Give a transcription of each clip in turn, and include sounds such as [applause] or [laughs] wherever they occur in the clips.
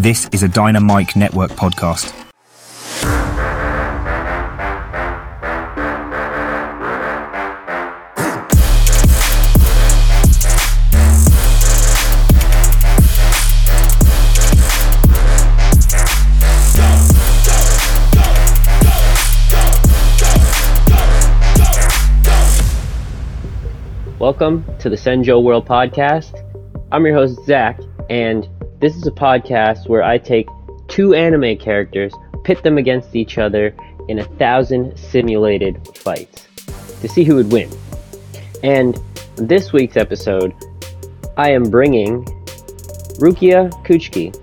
This is a Dynamic Network podcast. Welcome to the Senjo World Podcast. I'm your host, Zack, and this is a podcast where I take two anime characters, pit them against each other in a thousand simulated fights to see who would win. And this week's episode, I am bringing Rukia Kuchiki.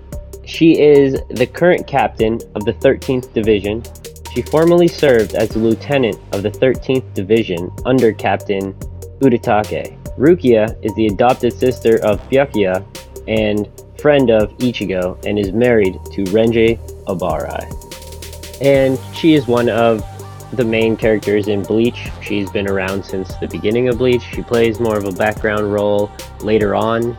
She is the current captain of the 13th Division. She formerly served as the lieutenant of the 13th Division under Captain Ukitake. Rukia is the adopted sister of Byakuya and friend of Ichigo and is married to Renji Abarai. And she is one of the main characters in Bleach. She's been around since the beginning of Bleach. She plays more of a background role later on,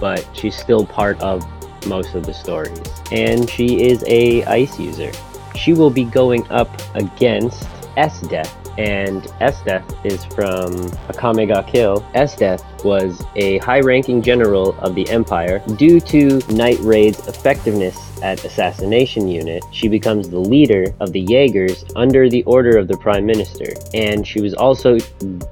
but she's still part of most of the stories. And she is a ice user. She will be going up against Esdeath and Esdeath is from Akame ga Kill. Esdeath was a high-ranking general of the Empire. Due to Night Raid's effectiveness at assassination unit, she becomes the leader of the Jaegers under the order of the Prime Minister. And she was also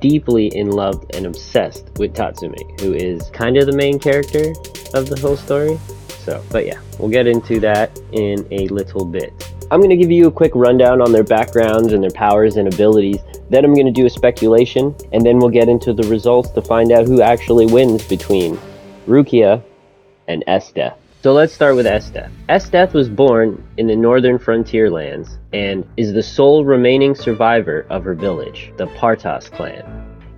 deeply in love and obsessed with Tatsumi, who is kind of the main character of the whole story. So, but yeah, we'll get into that in a little bit. I'm going to give you a quick rundown on their backgrounds and their powers and abilities. Then I'm going to do a speculation, and then we'll get into the results to find out who actually wins between Rukia and Esdeath. So let's start with Esdeath. Esdeath was born in the northern frontier lands and is the sole remaining survivor of her village, the Partas clan.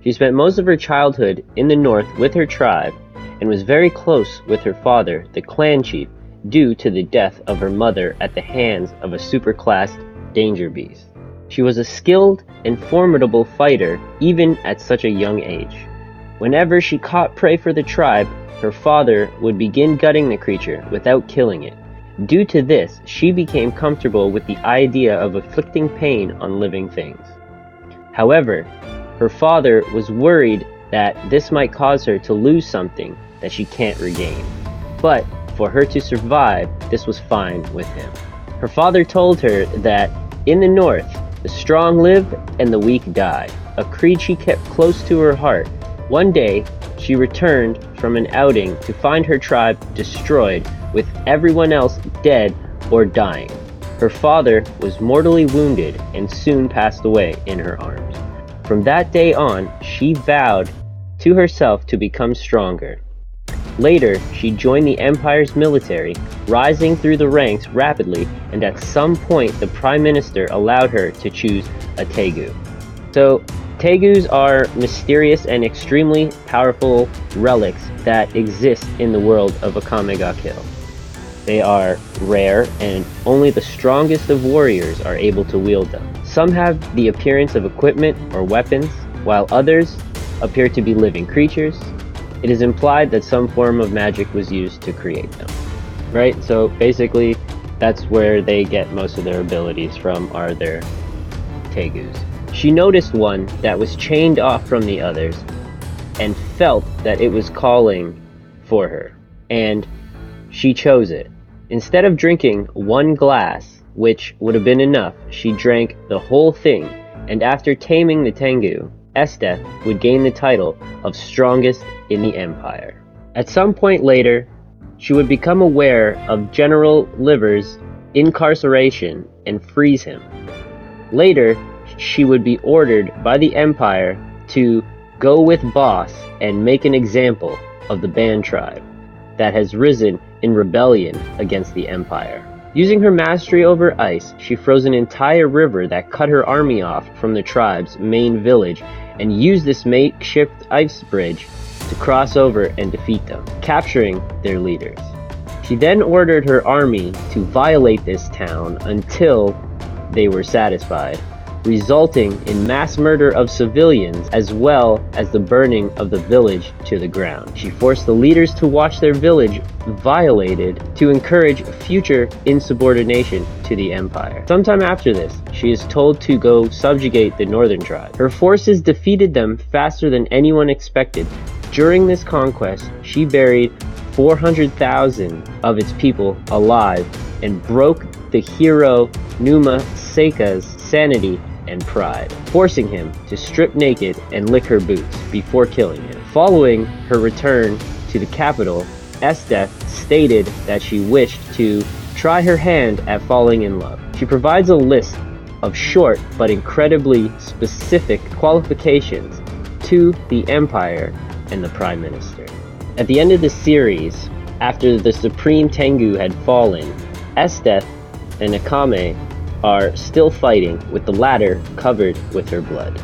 She spent most of her childhood in the north with her tribe and was very close with her father, the clan chief, due to the death of her mother at the hands of a superclassed danger beast. She was a skilled and formidable fighter even at such a young age. Whenever she caught prey for the tribe, her father would begin gutting the creature without killing it. Due to this, she became comfortable with the idea of inflicting pain on living things. However, her father was worried that this might cause her to lose something that she can't regain. But for her to survive, this was fine with him. Her father told her that in the north, the strong live and the weak die, a creed she kept close to her heart. One day, she returned from an outing to find her tribe destroyed, with everyone else dead or dying. Her father was mortally wounded and soon passed away in her arms. From that day on, she vowed to herself to become stronger. Later, she joined the Empire's military, rising through the ranks rapidly, and at some point the Prime Minister allowed her to choose a Teigu. So, Teigus are mysterious and extremely powerful relics that exist in the world of Akame ga Kill. They are rare, and only the strongest of warriors are able to wield them. Some have the appearance of equipment or weapons, while others appear to be living creatures, it is implied that some form of magic was used to create them. Right? So basically, that's where they get most of their abilities from, are their Teigus. She noticed one that was chained off from the others and felt that it was calling for her. And she chose it. Instead of drinking one glass, which would have been enough, she drank the whole thing. And after taming the Teigu, Esdeath would gain the title of strongest in the empire. At some point later, she would become aware of General Liver's incarceration and freeze him. Later, she would be ordered by the Empire to go with Boss and make an example of the Band tribe that has risen in rebellion against the Empire. Using her mastery over ice, she froze an entire river that cut her army off from the tribe's main village and used this makeshift ice bridge to cross over and defeat them, capturing their leaders. She then ordered her army to violate this town until they were satisfied. Resulting in mass murder of civilians as well as the burning of the village to the ground. She forced the leaders to watch their village violated to encourage future insubordination to the empire. Sometime after this, she is told to go subjugate the northern tribe. Her forces defeated them faster than anyone expected. During this conquest, she buried 400,000 of its people alive and broke the hero Numa Seika's sanity and pride, forcing him to strip naked and lick her boots before killing him. Following her return to the capital, Esdeath stated that she wished to try her hand at falling in love. She provides a list of short but incredibly specific qualifications to the Empire and the Prime Minister. At the end of the series, after the Supreme Teigu had fallen, Esdeath and Akame are still fighting with the latter covered with her blood.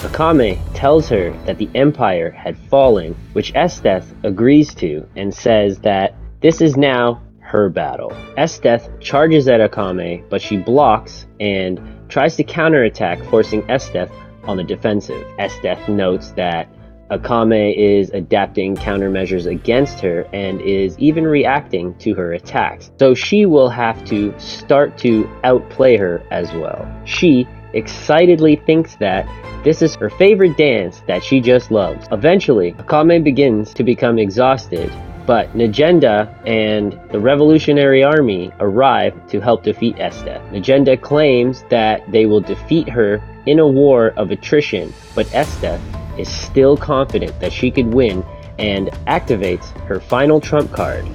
Akame tells her that the Empire had fallen, which Esdeath agrees to and says that this is now her battle. Esdeath charges at Akame, but she blocks and tries to counterattack, forcing Esdeath on the defensive. Esdeath notes that Akame is adapting countermeasures against her and is even reacting to her attacks. So she will have to start to outplay her as well. She excitedly thinks that this is her favorite dance that she just loves. Eventually, Akame begins to become exhausted, but Najenda and the Revolutionary Army arrive to help defeat Esdeath. Najenda claims that they will defeat her in a war of attrition, but Esdeath is still confident that she could win and activates her final trump card,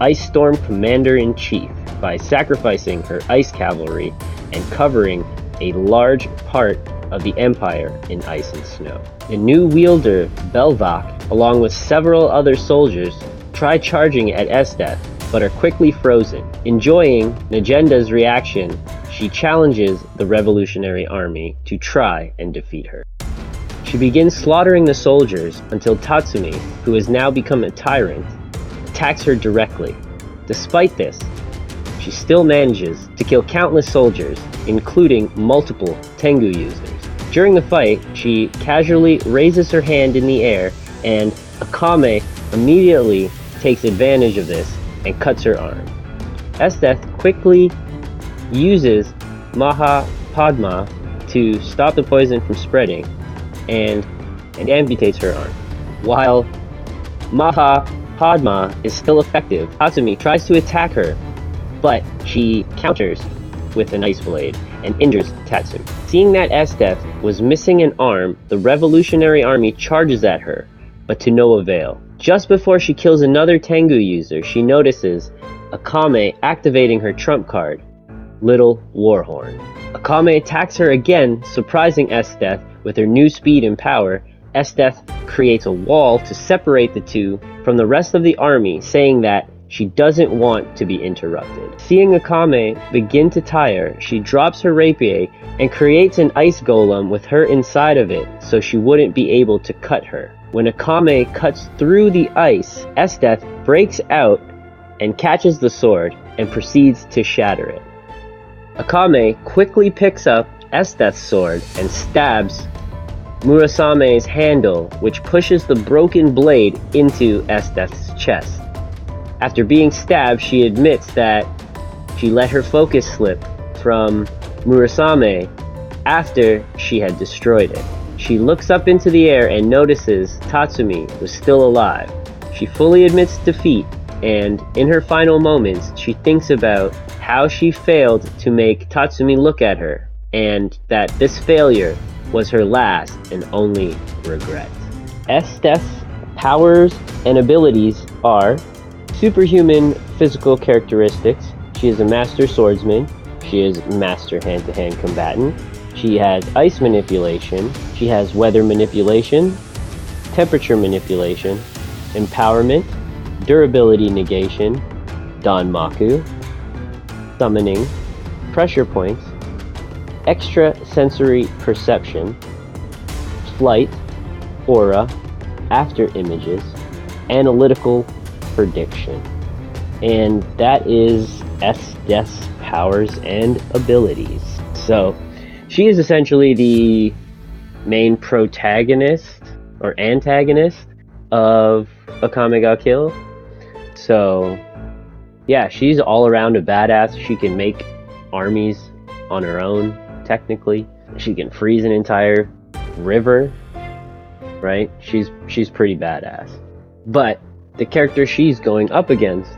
Ice Storm Commander in Chief, by sacrificing her ice cavalry and covering a large part of the Empire in ice and snow. The new wielder, Belvak, along with several other soldiers, try charging at Esdeath, but are quickly frozen. Enjoying Najenda's reaction, she challenges the Revolutionary Army to try and defeat her. She begins slaughtering the soldiers until Tatsumi, who has now become a tyrant, attacks her directly. Despite this, she still manages to kill countless soldiers, including multiple Teigu users. During the fight, she casually raises her hand in the air, and Akame immediately takes advantage of this and cuts her arm. Esdeath quickly uses Maha Padma to stop the poison from spreading, and, and amputates her arm. While Maha Padma is still effective, Tatsumi tries to attack her, but she counters with an ice blade and injures Tatsumi. Seeing that Esdeath was missing an arm, the Revolutionary Army charges at her, but to no avail. Just before she kills another Teigu user, she notices Akame activating her trump card, Little Warhorn. Akame attacks her again, surprising Esdeath with her new speed and power. Esdeath creates a wall to separate the two from the rest of the army, saying that she doesn't want to be interrupted. Seeing Akame begin to tire, she drops her rapier and creates an ice golem with her inside of it so she wouldn't be able to cut her. When Akame cuts through the ice, Esdeath breaks out and catches the sword and proceeds to shatter it. Akame quickly picks up Esdeath's sword and stabs Murasame's handle, which pushes the broken blade into Esdeath's chest. After being stabbed, she admits that she let her focus slip from Murasame after she had destroyed it. She looks up into the air and notices Tatsumi was still alive. She fully admits defeat, and in her final moments, she thinks about how she failed to make Tatsumi look at her, and that this failure was her last and only regret. Esdeath's powers and abilities are superhuman physical characteristics. She is a master swordsman. She is master hand-to-hand combatant. She has ice manipulation. She has weather manipulation, temperature manipulation, empowerment, durability negation, Danmaku, summoning, pressure points, extra sensory perception, flight, aura, after images, analytical prediction. And that is Esdeath's powers and abilities. So she is essentially the main protagonist or antagonist of Akame ga Kill. So, yeah, she's all around a badass. She can make armies on her own, technically. She can freeze an entire river, right? She's she's pretty badass. But the character she's going up against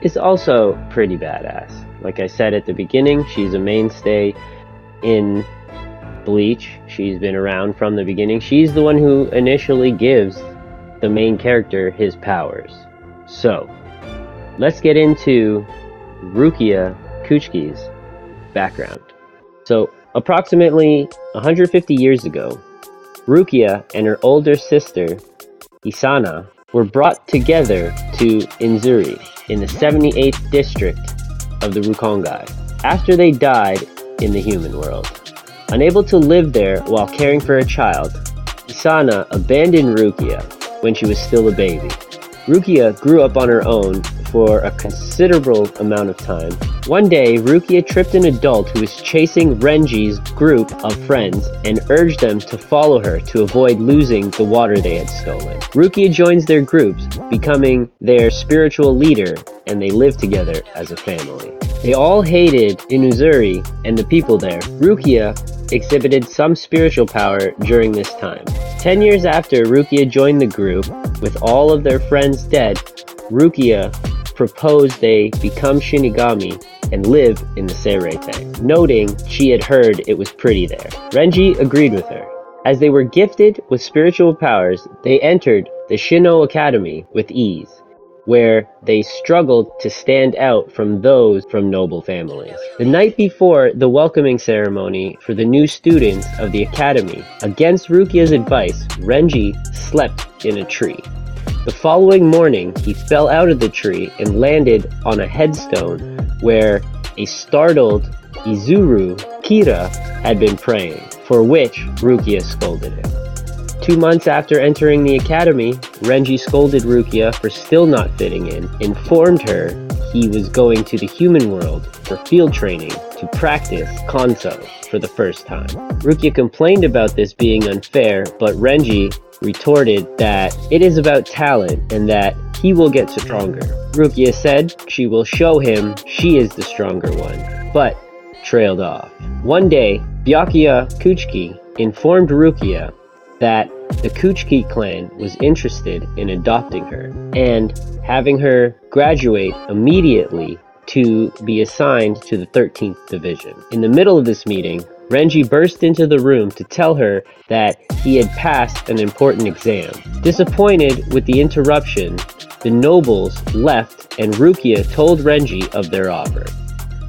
is also pretty badass. Like I said at the beginning, she's a mainstay in Bleach. She's been around from the beginning. She's the one who initially gives the main character his powers. So, let's get into Rukia Kuchiki's background. So, approximately 150 years ago, Rukia and her older sister, Hisana, were brought together to Inuzuri in the 78th district of the Rukongai after they died in the human world. Unable to live there while caring for a child, Hisana abandoned Rukia when she was still a baby. Rukia grew up on her own for a considerable amount of time. One day, Rukia tripped an adult who was chasing Renji's group of friends and urged them to follow her to avoid losing the water they had stolen. Rukia joins their groups, becoming their spiritual leader, and they live together as a family. They all hated Inuzuri and the people there. Rukia exhibited some spiritual power during this time. Ten years after Rukia joined the group, with all of their friends dead, Rukia proposed they become Shinigami and live in the Seireitei, noting she had heard it was pretty there. Renji agreed with her. As they were gifted with spiritual powers, they entered the Shino Academy with ease where they struggled to stand out from those from noble families. The night before the welcoming ceremony for the new students of the academy, against Rukia's advice, Renji slept in a tree. The following morning, he fell out of the tree and landed on a headstone where a startled Izuru Kira had been praying, for which Rukia scolded him. Two months after entering the academy, Renji scolded Rukia for still not fitting in, informed her he was going to the human world for field training to practice Konso for the first time. Rukia complained about this being unfair, but Renji retorted that it is about talent and that he will get stronger. Rukia said she will show him she is the stronger one, but trailed off. One day, Byakuya Kuchiki informed Rukia that the Kuchiki clan was interested in adopting her and having her graduate immediately to be assigned to the 13th Division. In the middle of this meeting, Renji burst into the room to tell her that he had passed an important exam. Disappointed with the interruption, the nobles left and Rukia told Renji of their offer,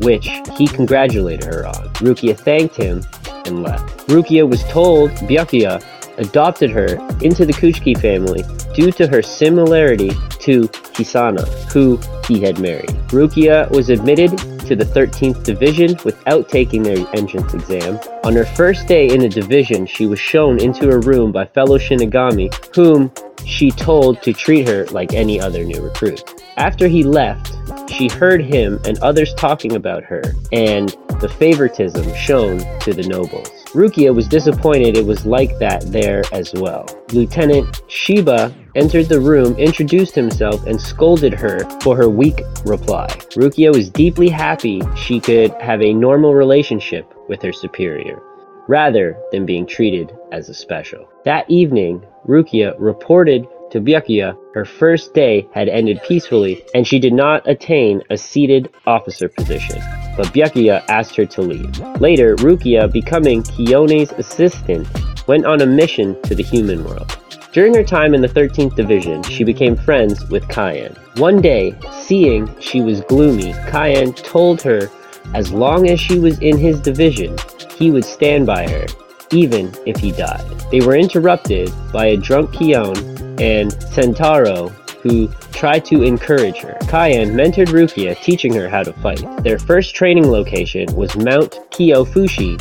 which he congratulated her on. Rukia thanked him and left. Rukia was told Byakuya adopted her into the Kuchiki family due to her similarity to Hisana, who he had married. Rukia was admitted to the 13th Division without taking their entrance exam. On her first day in the division, she was shown into a room by fellow Shinigami, whom she told to treat her like any other new recruit. After he left, she heard him and others talking about her and the favoritism shown to the nobles. Rukia was disappointed it was like that there as well. Lieutenant Shiba entered the room, introduced himself, and scolded her for her weak reply. Rukia was deeply happy she could have a normal relationship with her superior, rather than being treated as a special. That evening, Rukia reported to Byakuya her first day had ended peacefully and she did not attain a seated officer position but Byakuya asked her to leave. Later, Rukia, becoming Kiyone's assistant, went on a mission to the human world. During her time in the 13th Division, she became friends with Kaien. One day, seeing she was gloomy, Kaien told her as long as she was in his division, he would stand by her, even if he died. They were interrupted by a drunk Kiyone and Sentaro, who tried to encourage her. Kaien mentored Rukia, teaching her how to fight. Their first training location was Mount Kyofushi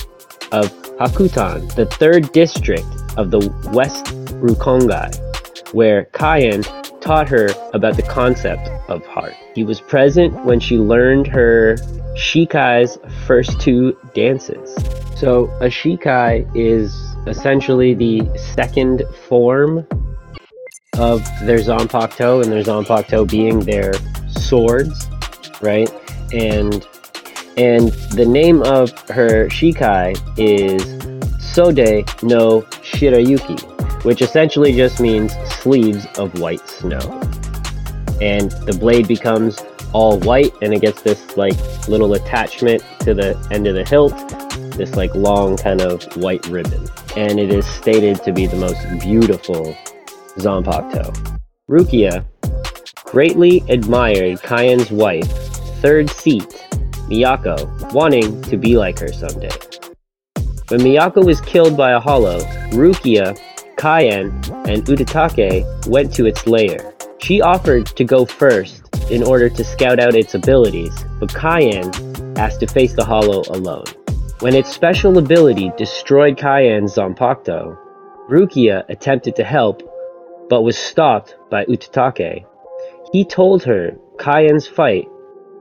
of Hakutan, the third district of the West Rukongai, where Kaien taught her about the concept of heart. He was present when she learned her Shikai's first two dances. So a Shikai is essentially the second form of their Zanpakuto, and their Zanpakuto being their swords, right? And and the name of her Shikai is Sode no Shirayuki, which essentially just means sleeves of white snow. And the blade becomes all white and it gets this like little attachment to the end of the hilt, this like long kind of white ribbon. And it is stated to be the most beautiful Zanpakuto. Rukia greatly admired Kaien's wife, third seat, Miyako, wanting to be like her someday. When Miyako was killed by a hollow, Rukia, Kaien, and Ukitake went to its lair. She offered to go first in order to scout out its abilities, but Kaien asked to face the hollow alone. When its special ability destroyed Kaien's Zanpakuto, Rukia attempted to help, but was stopped by Ukitake. He told her Kaien's fight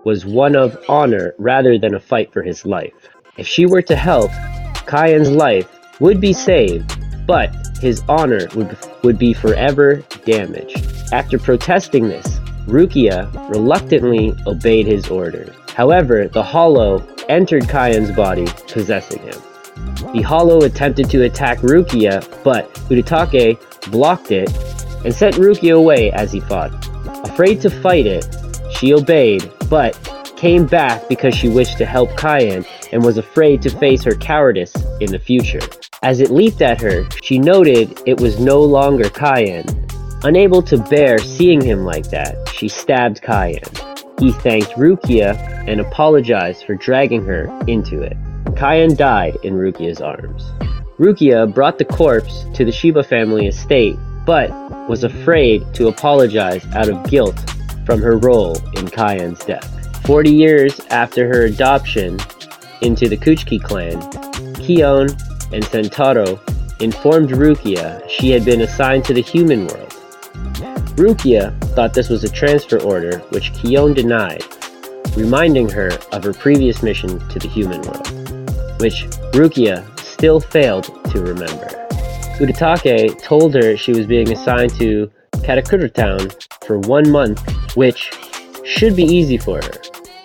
was one of honor rather than a fight for his life. If she were to help, Kaien's life would be saved, but his honor would, would be forever damaged. After protesting this, Rukia reluctantly obeyed his orders. However, the Hollow entered Kaien's body, possessing him. The Hollow attempted to attack Rukia, but Ukitake blocked it and sent Rukia away as he fought. Afraid to fight it, she obeyed, but came back because she wished to help Kaien and was afraid to face her cowardice in the future. As it leaped at her, she noted it was no longer Kaien. Unable to bear seeing him like that, she stabbed Kaien. He thanked Rukia and apologized for dragging her into it. Kaien died in Rukia's arms. Rukia brought the corpse to the Shiba family estate, but was afraid to apologize out of guilt from her role in Kaien's death. Forty years after her adoption into the Kuchiki clan, Kiyone and Sentaro informed Rukia she had been assigned to the human world. Rukia thought this was a transfer order, which Kiyone denied, reminding her of her previous mission to the human world, which Rukia still failed to remember. Ukitake told her she was being assigned to Karakura Town for one month, which should be easy for her.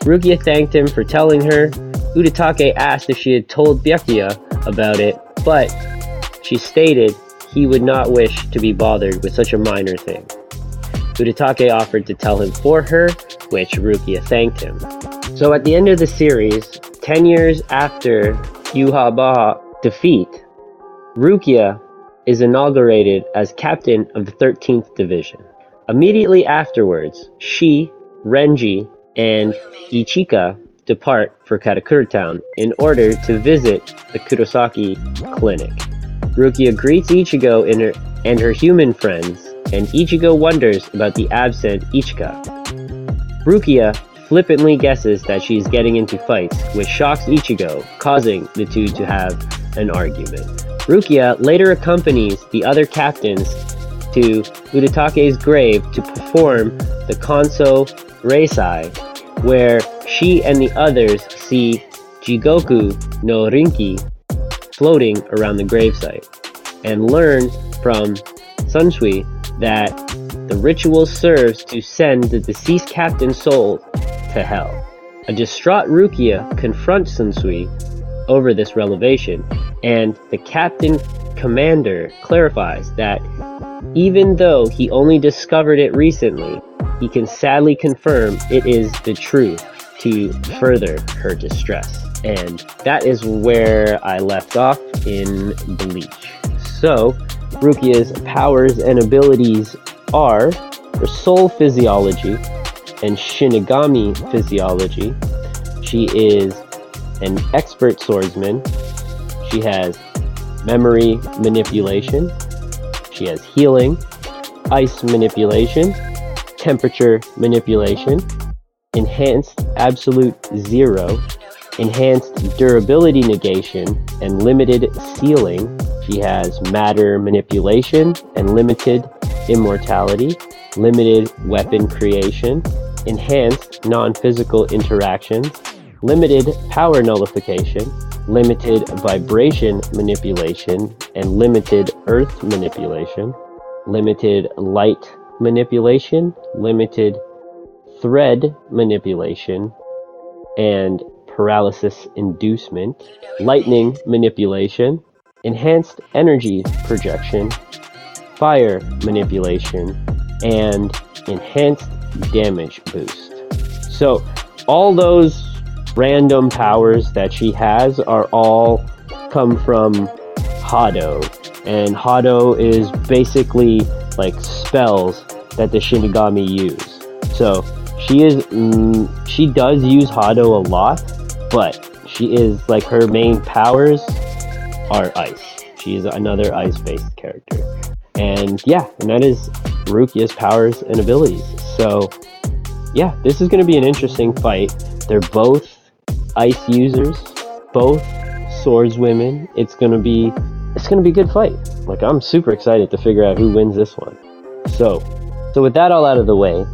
Rukia thanked him for telling her. Ukitake asked if she had told Byakuya about it, but she stated he would not wish to be bothered with such a minor thing. Ukitake offered to tell him for her, which Rukia thanked him. So at the end of the series, 10 years after Yhwach defeat, Rukia is inaugurated as captain of the 13th Division. Immediately afterwards, she, Renji, and Ichika depart for Karakura Town in order to visit the Kurosaki Clinic. Rukia greets Ichigo and her, and her human friends, and Ichigo wonders about the absent Ichika. Rukia flippantly guesses that she is getting into fights, which shocks Ichigo, causing the two to have an argument. Rukia later accompanies the other captains to Ukitake's grave to perform the Konso Reisai, where she and the others see Jigoku no Rinki floating around the gravesite, and learn from Shunsui that the ritual serves to send the deceased captain's soul to hell. A distraught Rukia confronts Shunsui over this revelation, and the captain commander clarifies that even though he only discovered it recently, he can sadly confirm it is the truth to further her distress. And that is where I left off in Bleach. So, Rukia's powers and abilities are her soul physiology and Shinigami physiology. She is an expert swordsman. She has memory manipulation. She has healing, ice manipulation, temperature manipulation, enhanced absolute zero, enhanced durability negation, and limited sealing. She has matter manipulation and limited immortality, limited weapon creation, enhanced non physical interactions, limited power nullification, limited vibration manipulation and limited earth manipulation, limited light manipulation, limited thread manipulation, and paralysis inducement, lightning manipulation, enhanced energy projection, fire manipulation, and enhanced damage boost. So, all those random powers that she has are all come from Hado. And Hado is basically like spells that the Shinigami use. So she is mm, she does use Hado a lot, but she is like her main powers are ice. She is another ice-based character. And yeah, and that is Rukia's powers and abilities. So yeah, this is going to be an interesting fight. They're both ice users, both swordswomen. It's to be it's to be a good fight. Like I'm super excited to figure out who wins this one. So, so with that all out of the way,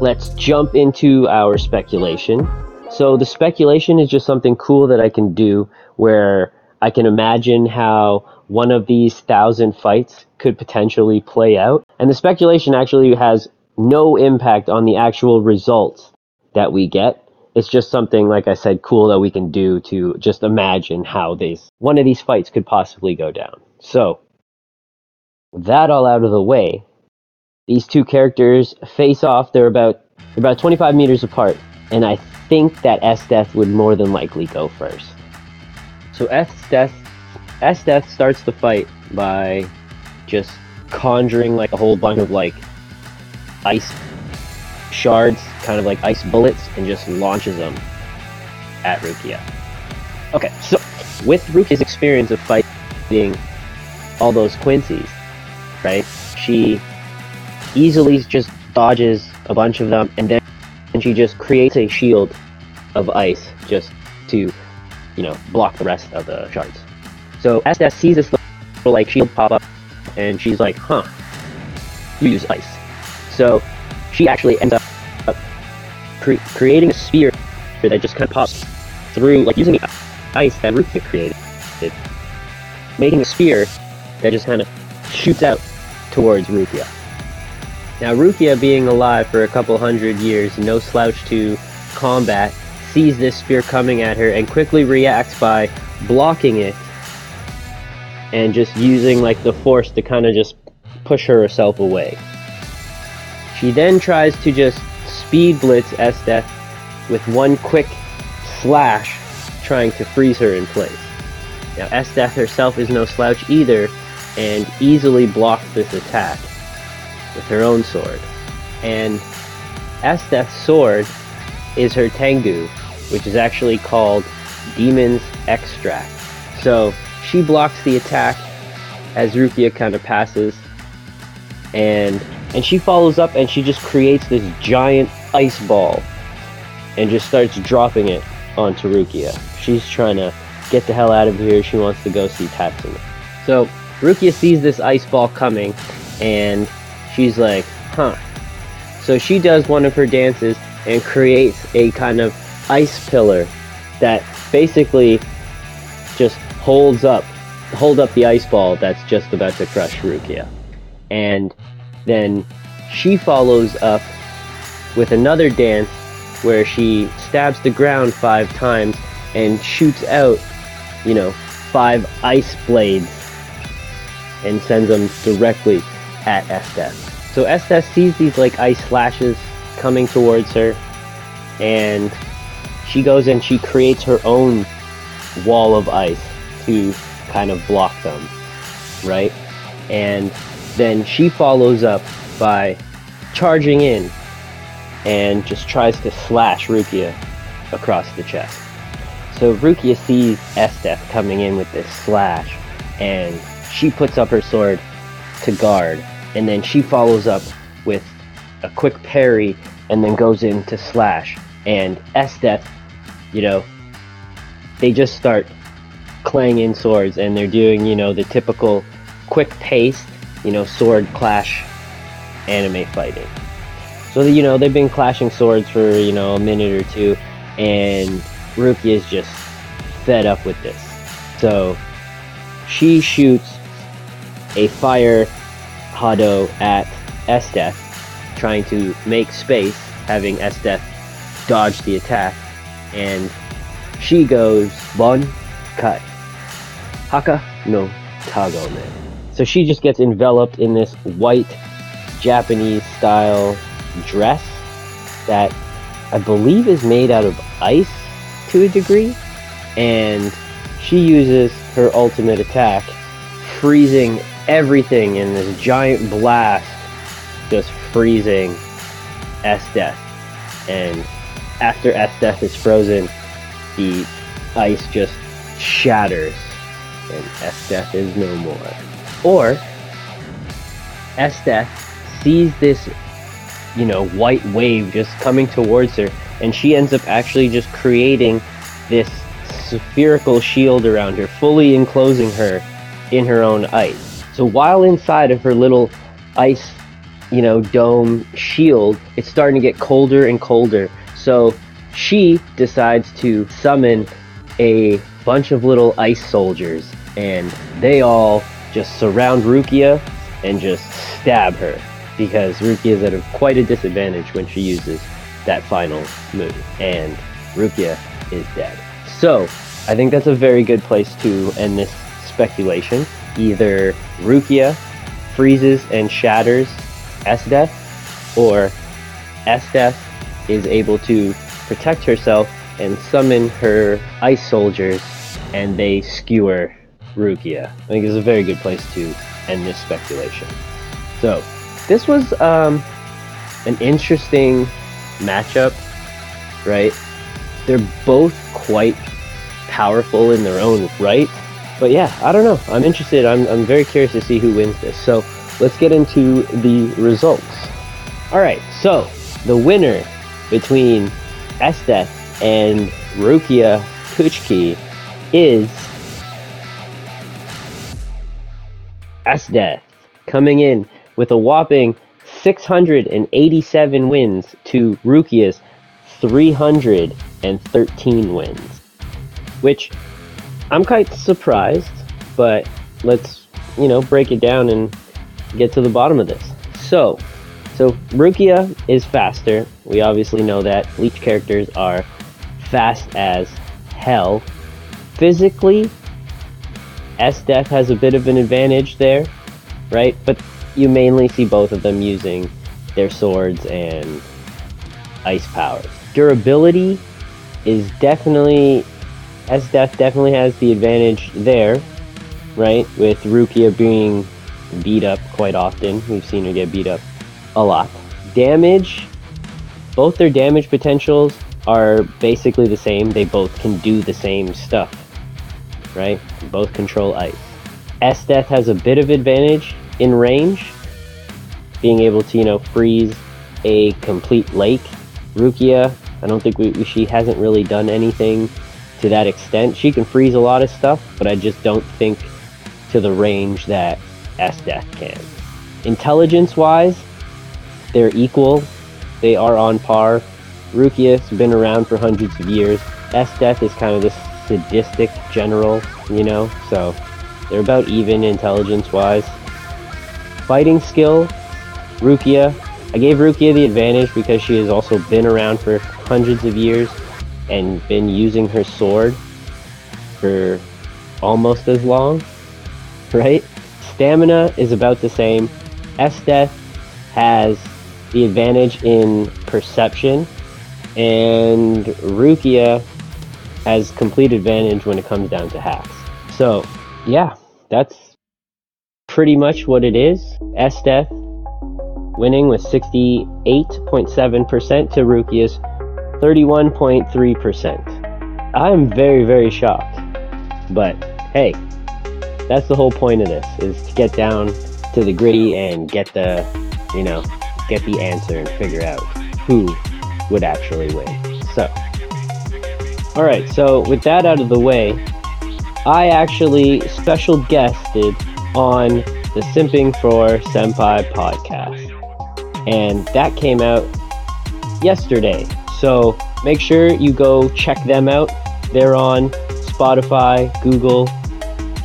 let's jump into our speculation. So the speculation is just something cool that I can do where I can imagine how one of these thousand fights could potentially play out. And the speculation actually has no impact on the actual results that we get. It's just something, like I said, cool that we can do to just imagine how these one of these fights could possibly go down. So, that all out of the way, these two characters face off. They're about they're about 25 meters apart, and I think that Esdeath would more than likely go first. So Esdeath Esdeath starts the fight by just conjuring like a whole bunch of like ice shards, kind of like ice bullets, and just launches them at Rukia. Okay, so with Rukia's experience of fighting all those Quincy's, right? She easily just dodges a bunch of them, and then and she just creates a shield of ice just to, you know, block the rest of the shards. So Esdeath sees this little like shield pop up, and she's like, "Huh, you use ice." So she actually ends up uh, cre- creating a spear that just kind of pops through, like using the ice that Rukia created, making a spear that just kind of shoots out towards Rukia. Now, Rukia, being alive for a couple hundred years, no slouch to combat, sees this spear coming at her and quickly reacts by blocking it and just using like the force to kind of just push herself away. She then tries to just speed blitz Esdeath with one quick slash, trying to freeze her in place. Now, Esdeath herself is no slouch either, and easily blocks this attack with her own sword. And Esdeath's sword is her Teigu, which is actually called Demon's Extract. So she blocks the attack as Rukia kind of passes, and and she follows up and she just creates this giant ice ball and just starts dropping it onto Rukia. She's trying to get the hell out of here. She wants to go see Tatsumi. So Rukia sees this ice ball coming and she's like, huh. So she does one of her dances and creates a kind of ice pillar that basically just holds up hold up the ice ball that's just about to crush Rukia. And then she follows up with another dance where she stabs the ground five times and shoots out, you know, five ice blades and sends them directly at Esdeath. So Esdeath sees these like ice slashes coming towards her and she goes and she creates her own wall of ice to kind of block them, right? And then she follows up by charging in and just tries to slash Rukia across the chest. So Rukia sees Esdeath coming in with this slash, and she puts up her sword to guard, and then she follows up with a quick parry, and then goes in to slash. And Esdeath, you know, they just start clanging swords, and they're doing, you know, the typical quick paced you know, sword clash anime fighting. So, you know, they've been clashing swords for, you know, a minute or two, and Ruki is just fed up with this. So she shoots a fire Hado at Esdeath, trying to make space, having Esdeath dodge the attack, and she goes Bon Kai. Hakka no Togame. So she just gets enveloped in this white Japanese style dress that I believe is made out of ice to a degree. And she uses her ultimate attack, freezing everything in this giant blast, just freezing Esdeath. And after Esdeath is frozen, the ice just shatters and Esdeath is no more. Or Esdeath sees this, you know, white wave just coming towards her, and she ends up actually just creating this spherical shield around her, fully enclosing her in her own ice. So while inside of her little ice, you know, dome shield, it's starting to get colder and colder. So she decides to summon a bunch of little ice soldiers, and they all just surround Rukia and just stab her because Rukia is at a, quite a disadvantage when she uses that final move, and Rukia is dead. So, I think that's a very good place to end this speculation. Either Rukia freezes and shatters Esdeath, or Esdeath is able to protect herself and summon her ice soldiers, and they skewer Rukia. I think it's a very good place to end this speculation. So, this was um, an interesting matchup, right? They're both quite powerful in their own right. But yeah, I don't know. I'm interested. I'm, I'm very curious to see who wins this. So let's get into the results. All right, so the winner between Esdeath and Rukia Kuchiki is Esdeath, coming in with a whopping 687 wins to Rukia's 313 wins. Which I'm quite surprised, but let's, you know, break it down and get to the bottom of this. So, so Rukia is faster. We obviously know that. Bleach characters are fast as hell. Physically, Esdeath has a bit of an advantage there, right? But you mainly see both of them using their swords and ice powers. Durability is definitely Esdeath definitely has the advantage there, right? With Rukia being beat up quite often. We've seen her get beat up a lot. Damage, both their damage potentials are basically the same. They both can do the same stuff, right? Both control ice. Esdeath has a bit of advantage in range, being able to, you know, freeze a complete lake. Rukia, I don't think we, she hasn't really done anything to that extent. She can freeze a lot of stuff, but I just don't think to the range that Esdeath can. Intelligence wise, they're equal. They are on par. Rukia's been around for hundreds of years. Esdeath is kind of this sadistic general, you know, so they're about even intelligence wise. Fighting skill, Rukia. I gave Rukia the advantage because she has also been around for hundreds of years and been using her sword for almost as long, [laughs] right? Stamina is about the same. Esdeath has the advantage in perception, and Rukia has complete advantage when it comes down to hacks. So, yeah, that's pretty much what it is. Esdeath winning with 68.7% to Rukia's 31.3%. I'm very, very shocked. But hey, that's the whole point of this is to get down to the gritty and get the, you know, get the answer and figure out who would actually win. So, all right, so with that out of the way, I actually special guested on the Simping for Senpai podcast. And that came out yesterday. So make sure you go check them out. They're on Spotify, Google,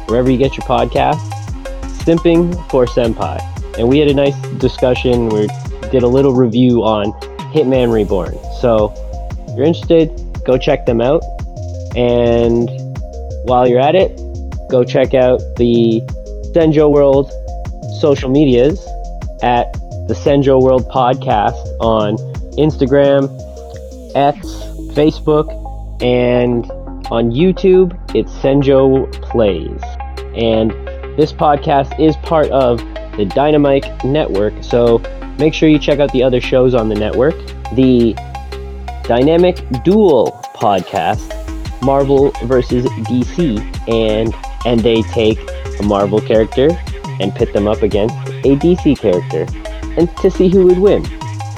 wherever you get your podcasts. Simping for Senpai. And we had a nice discussion. We did a little review on Hitman Reborn. So if you're interested, go check them out. And while you're at it, go check out the Senjo World social medias at the Senjo World Podcast on Instagram, X, Facebook, and on YouTube, it's Senjo Plays. And this podcast is part of the Dynamic Network, so make sure you check out the other shows on the network. The Dynamic Duel podcast, Marvel versus DC, and and they take a Marvel character and pit them up against a DC character, and to see who would win.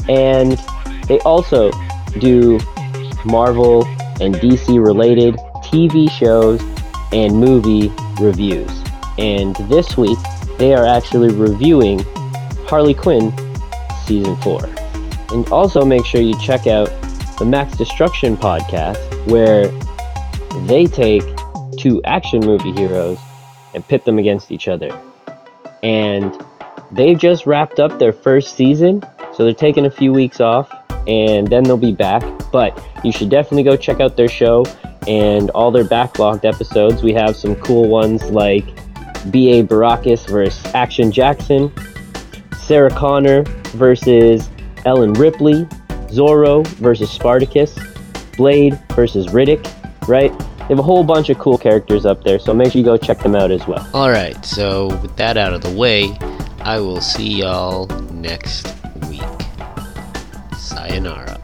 And they also do Marvel and DC related TV shows and movie reviews. And this week, they are actually reviewing Harley Quinn Season 4. And also make sure you check out the Max Destruction podcast, where they take two action movie heroes and pit them against each other. And they've just wrapped up their first season, so they're taking a few weeks off and then they'll be back. But you should definitely go check out their show and all their backlogged episodes. We have some cool ones like B.A. Baracus versus Action Jackson, Sarah Connor versus Ellen Ripley, Zorro versus Spartacus, Blade versus Riddick, right? They have a whole bunch of cool characters up there, so make sure you go check them out as well. Alright, so with that out of the way, I will see y'all next week. Sayonara.